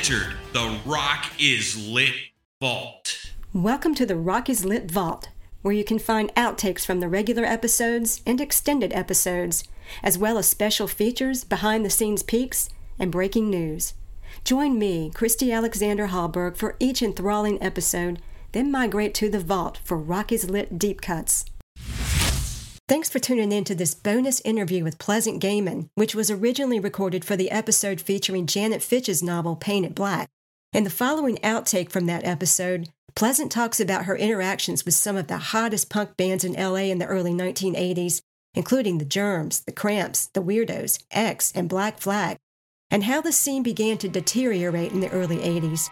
The Rock is Lit Vault. Welcome to the Rock is Lit Vault, where you can find outtakes from the regular episodes and extended episodes, as well as special features, behind the scenes peaks, and breaking news. Join me, Christy Alexander Hallberg, for each enthralling episode, then migrate to the vault for Rock is Lit Deep Cuts. Thanks for tuning in to this bonus interview with Pleasant Gehman, which was originally recorded for the episode featuring Janet Fitch's novel Paint It Black. In the following outtake from that episode, Pleasant talks about her interactions with some of the hottest punk bands in LA in the early 1980s, including the Germs, the Cramps, the Weirdos, X, and Black Flag, and how the scene began to deteriorate in the early 80s.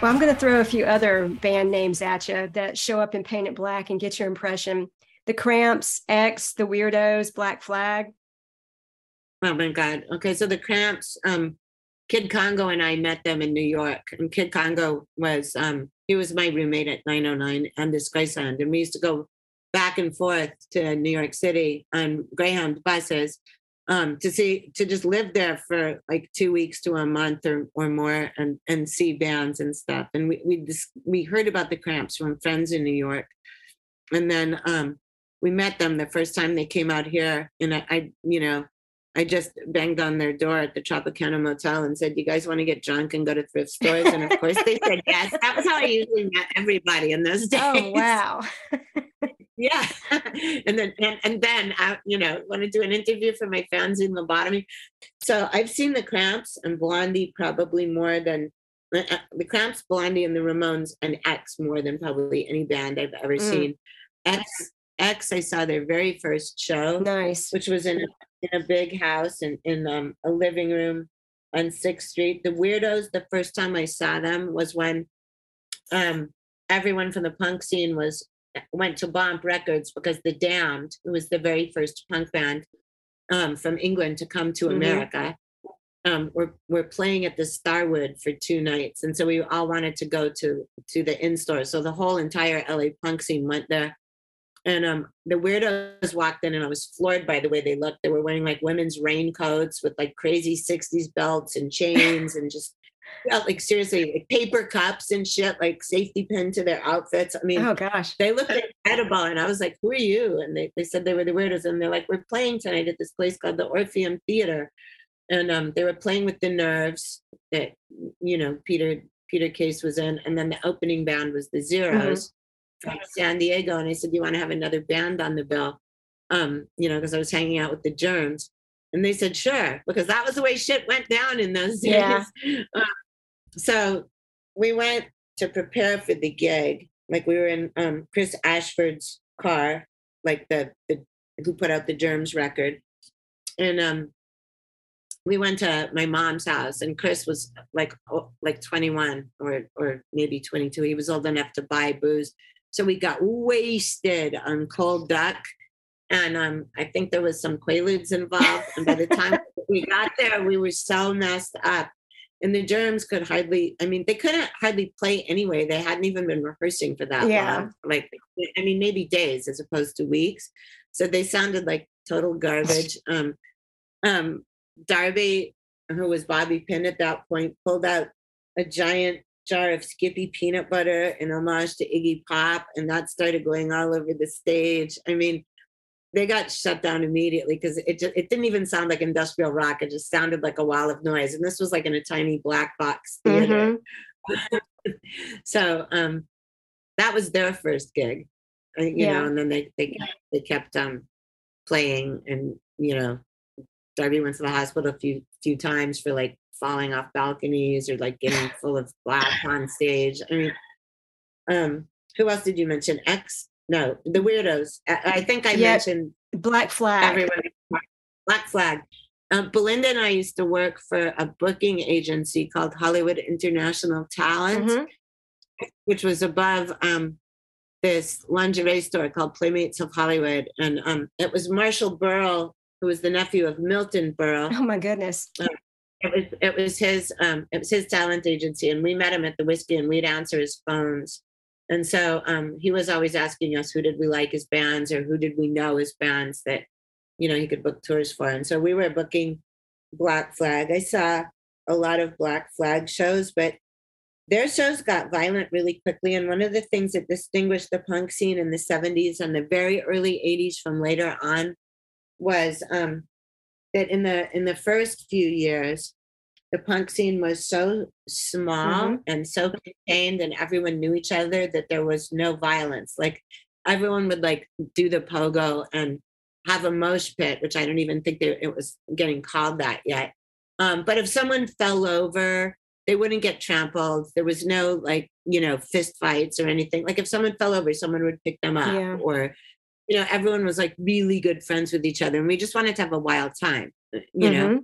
Well, I'm going to throw a few other band names at you that show up in Paint It Black and get your impression. The Cramps, X, The Weirdos, Black Flag. Oh my God. Okay, so the Cramps, um, Kid Congo and I met them in New York, and Kid Congo was um, he was my roommate at 909 and Disgraceland, and we used to go back and forth to New York City on Greyhound buses um, to see to just live there for like two weeks to a month or, or more and and see bands and stuff and we we just we heard about the cramps from friends in new york and then um, we met them the first time they came out here and I, I you know I just banged on their door at the Tropicana Motel and said, "You guys want to get drunk and go to thrift stores?" And of course, they said yes. That was how I usually met everybody in those days. Oh wow! yeah. And then and, and then i you know want to do an interview for my fanzine lobotomy. So i've seen the cramps and blondie probably more than uh, uh, the cramps blondie and the ramones and x more than probably any band i've ever mm. seen. X x i saw their very first show nice. which was in a, in a big house and in, in um, a living room on sixth street. The weirdos the first time i saw them was when um everyone from the punk scene was went to Bomp Records because The Damned, who was the very first punk band um, from England to come to mm-hmm. America, um, were were playing at the Starwood for two nights, and so we all wanted to go to to the in store. So the whole entire LA punk scene went there. And um, the weirdos walked in, and I was floored by the way they looked. They were wearing like women's raincoats with like crazy '60s belts and chains, and just yeah, like seriously, like paper cups and shit, like safety pin to their outfits. I mean, oh gosh, they looked incredible. And I was like, who are you? And they, they said they were the weirdos. And they're like, we're playing tonight at this place called the Orpheum Theater. And um, they were playing with the nerves that, you know, Peter Peter Case was in. And then the opening band was the Zeros mm-hmm. from San Diego. And I said, you want to have another band on the bill? Um, you know, because I was hanging out with the germs. And they said, sure, because that was the way shit went down in those days. Yeah. Uh, so we went to prepare for the gig. Like we were in um, Chris Ashford's car, like the, the who put out the Germs record, and um, we went to my mom's house, and Chris was like like 21 or or maybe 22. He was old enough to buy booze, so we got wasted on cold duck and um, I think there was some quaaludes involved. And by the time we got there, we were so messed up. And the germs could hardly, I mean, they couldn't hardly play anyway. They hadn't even been rehearsing for that Yeah. long. Like, I mean, maybe days as opposed to weeks. So they sounded like total garbage. Um, um, Darby, who was Bobby Pyn at that point, pulled out a giant jar of Skippy peanut butter in homage to Iggy Pop, and that started going all over the stage. I mean, they got shut down immediately because it just it didn't even sound like industrial rock. It just sounded like a wall of noise, and this was like in a tiny black box theater. so um, that was their first gig, uh, you Yeah. know, and then they they kept, they kept um playing, and you know, Darby went to the hospital a few few times for like falling off balconies or like getting full of black on stage. I mean, um, who else did you mention? X? No, the weirdos. I, I think I Yeah. mentioned Black Flag. everyone. Black Flag. Um, Belinda and I used to work for a booking agency called Hollywood International Talent, Mhm. which was above um, this lingerie store called Playmates of Hollywood. And um, it was Marshall Berle, who was the nephew of Milton Berle. Oh my goodness. It was it was his um it was his talent agency, and we met him at the whiskey, and we'd answer his phones. And so um he was always asking us who did we like as bands or who did we know as bands that you know he could book tours for. And so we were booking Black Flag. I saw a lot of Black Flag shows, but their shows got violent really quickly. And one of the things that distinguished the punk scene in the 70s and the very early 80s from later on was um, that in the in the first few years, the punk scene was so small Mhm. and so contained, and everyone knew each other that there was no violence. Like everyone would like do the pogo and have a mosh pit, which I don't even think they, it was getting called that yet. Um, but if someone fell over, they wouldn't get trampled. There was no like you know fist fights or anything. Like if someone fell over, someone would pick them up, Yeah. or you know everyone was like really good friends with each other, and we just wanted to have a wild time. You know, Mhm.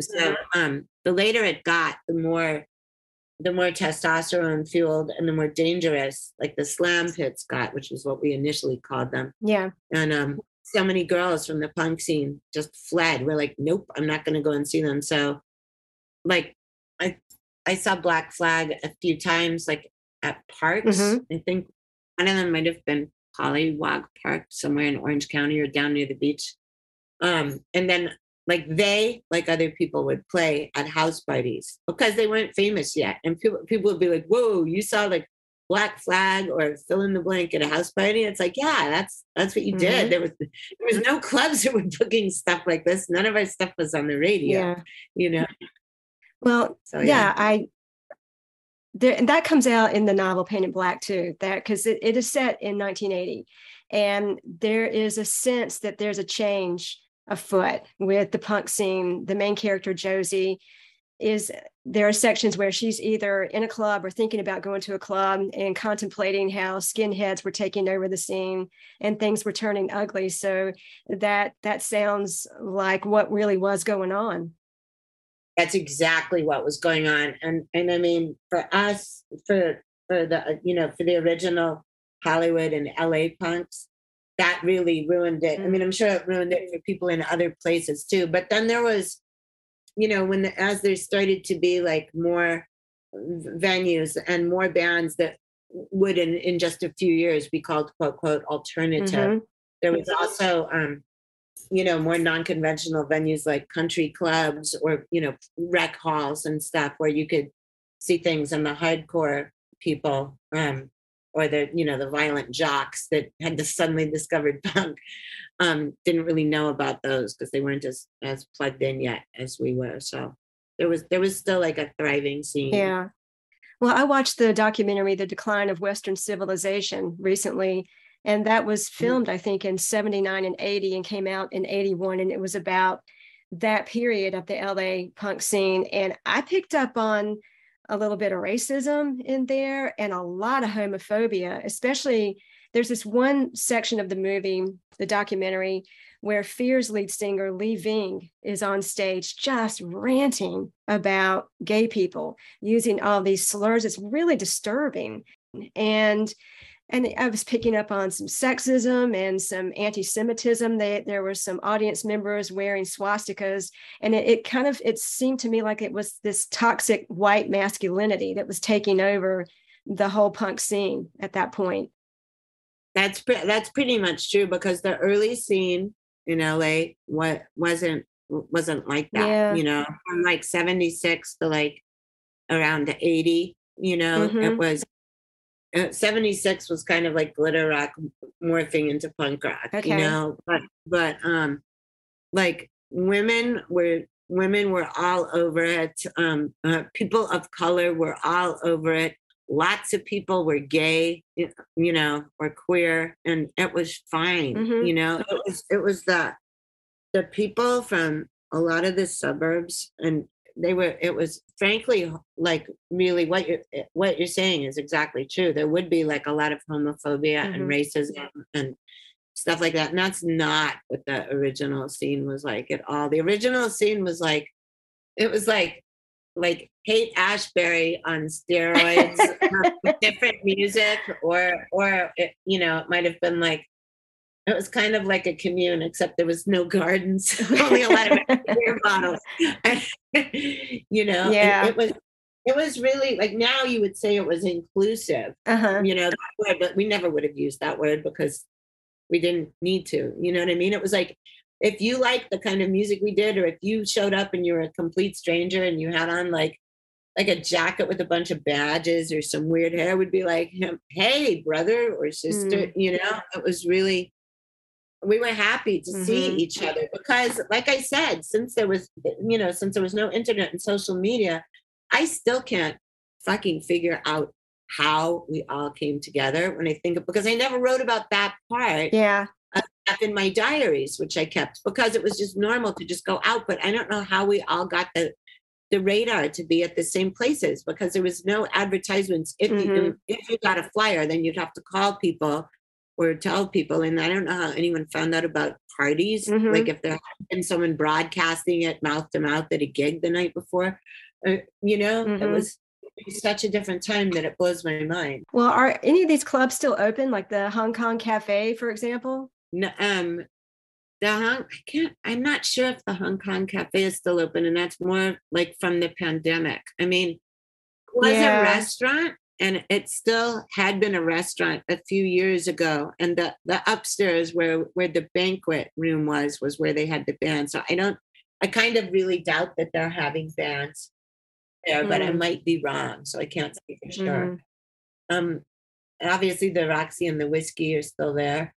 So um, the later it got, the more the more testosterone fueled and the more dangerous, like the slam pits got, which is what we initially called them. Yeah. And um, so many girls from the punk scene just fled. We're like, nope, I'm not going to go and see them. So, like, I I saw Black Flag a few times, like at parks. Mhm. I think one of them might have been Polliwog Park somewhere in Orange County or down near the beach. Um, and then like they, like other people, would play at house parties because they weren't famous yet, and people people would be like, "Whoa, you saw like Black Flag or fill in the blank at a house party?" It's like, yeah, that's that's what you Mhm. did. There was there was no clubs that were booking stuff like this. None of our stuff was on the radio. Yeah. You know, Well, So, yeah, yeah. I there and that comes out in the novel Paint It Black too. That because it, it is set in 1980, and there is a sense that there's a change afoot with the punk scene. The main character Josie is there are sections where she's either in a club or thinking about going to a club and contemplating how skinheads were taking over the scene and things were turning ugly. So that that sounds like what really was going on. that's exactly what was going on and and i mean for us for for the you know for the original hollywood and la punks that really ruined it i mean i'm sure it ruined it for people in other places too but then there was you know when the, as there started to be like more venues and more bands that would in in just a few years be called quote quote alternative Mhm. there was also um you know more non-conventional venues like country clubs or you know rec halls and stuff where you could see things and the hardcore people um or the you know the violent jocks that had just suddenly discovered punk um didn't really know about those because they weren't as as plugged in yet as we were so there was there was still like a thriving scene Yeah. Well, I watched the documentary The Decline of Western Civilization recently, and that was filmed, I think, in 79 and 80 and came out in 81. And it was about that period of the LA punk scene. And I picked up on a little bit of racism in there and a lot of homophobia, especially there's this one section of the movie, the documentary, where Fear's lead singer Lee Ving is on stage just ranting about gay people using all these slurs. It's really disturbing. And and I was picking up on some sexism and some anti-Semitism. They, there were some audience members wearing swastikas, and it, it, kind of it seemed to me like it was this toxic white masculinity that was taking over the whole punk scene at that point. That's pre- that's pretty much true because the early scene in LA what wasn't wasn't like that. Yeah. You know, from like seventy six to like around eighty. You know, mm-hmm. it was 76 was kind of like glitter rock morphing into punk rock okay. you know but but um like women were women were all over it um uh, people of color were all over it lots of people were gay you know or queer and it was fine mm-hmm. you know it was it was the the people from a lot of the suburbs and they were it was frankly like really what you're eh, what you're saying is exactly true there would be like a lot of homophobia mm-hmm. and racism and stuff like that and that's not what the original scene was like at all the original scene was like it was like like Haight Ashbury on steroids different music or or it, you know it might have been like it was kind of like a commune, except there was no gardens, only a lot of beer bottles. you know, yeah. it was it was really like now you would say it was inclusive. Uh-huh. You know, word, but we never would have used that word because we didn't need to. You know what I mean? It was like if you like the kind of music we did, or if you showed up and you were a complete stranger and you had on like like a jacket with a bunch of badges or some weird hair, would be like, hey, brother or sister. Mm. You know, it was really we were happy to mm-hmm. see each other because like i said since there was you know since there was no internet and social media i still can't fucking figure out how we all came together when i think of because i never wrote about that part yeah in my diaries which i kept because it was just normal to just go out but i don't know how we all got the the radar to be at the same places because there was no advertisements if mm-hmm. you if you got a flyer then you'd have to call people or tell people. And I don't know how anyone found out about parties, mm-hmm. like if there had been someone broadcasting it mouth to mouth at a gig the night before. Uh, you know, mm-hmm. it was such a different time that it blows my mind. Well, are any of these clubs still open, like the Hong Kong Cafe, for example? No, um, the Hong, I can't, I'm not sure if the Hong Kong Cafe is still open, and that's more like from the pandemic. I mean, was yeah. a restaurant, and it still had been a restaurant a few years ago and the, the upstairs where where the banquet room was was where they had the band so i don't i kind of really doubt that they're having bands there mm. but i mm. might be wrong so i can't say for sure mm. um obviously the roxy and the whiskey are still there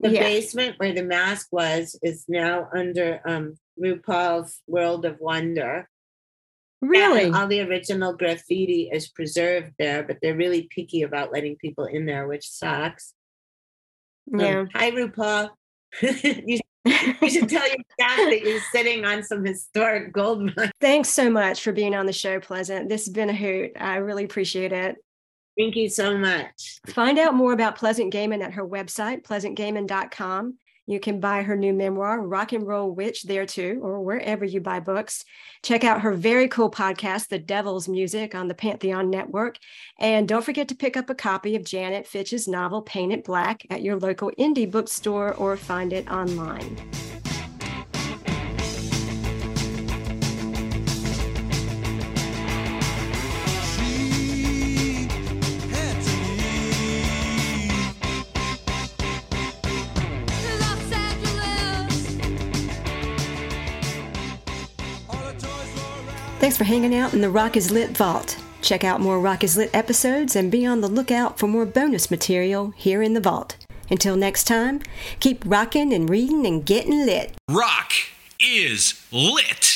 the yeah. basement where the masque was is now under um rupaul's world of wonder Really? all the original graffiti is preserved there, but they're really picky about letting people in there, which sucks. Um, yeah. Um, hi, RuPaul. you, you, should tell your staff that you're sitting on some historic gold mine. Thanks so much for being on the show, Pleasant. This has been a hoot. I really appreciate it. Thank you so much. Find out more about Pleasant Gehman at her website, pleasantgehman.com. You can buy her new memoir, Rock and Roll Witch, there too, or wherever you buy books. Check out her very cool podcast, The Devil's Music, on the Pantheon Network. And don't forget to pick up a copy of Janet Fitch's novel, Paint It Black, at your local indie bookstore or find it online. Thanks for hanging out in the Rock is Lit Vault. Check out more Rock is Lit episodes and be on the lookout for more bonus material here in the vault. Until next time, keep rocking and reading and getting lit. Rock is lit.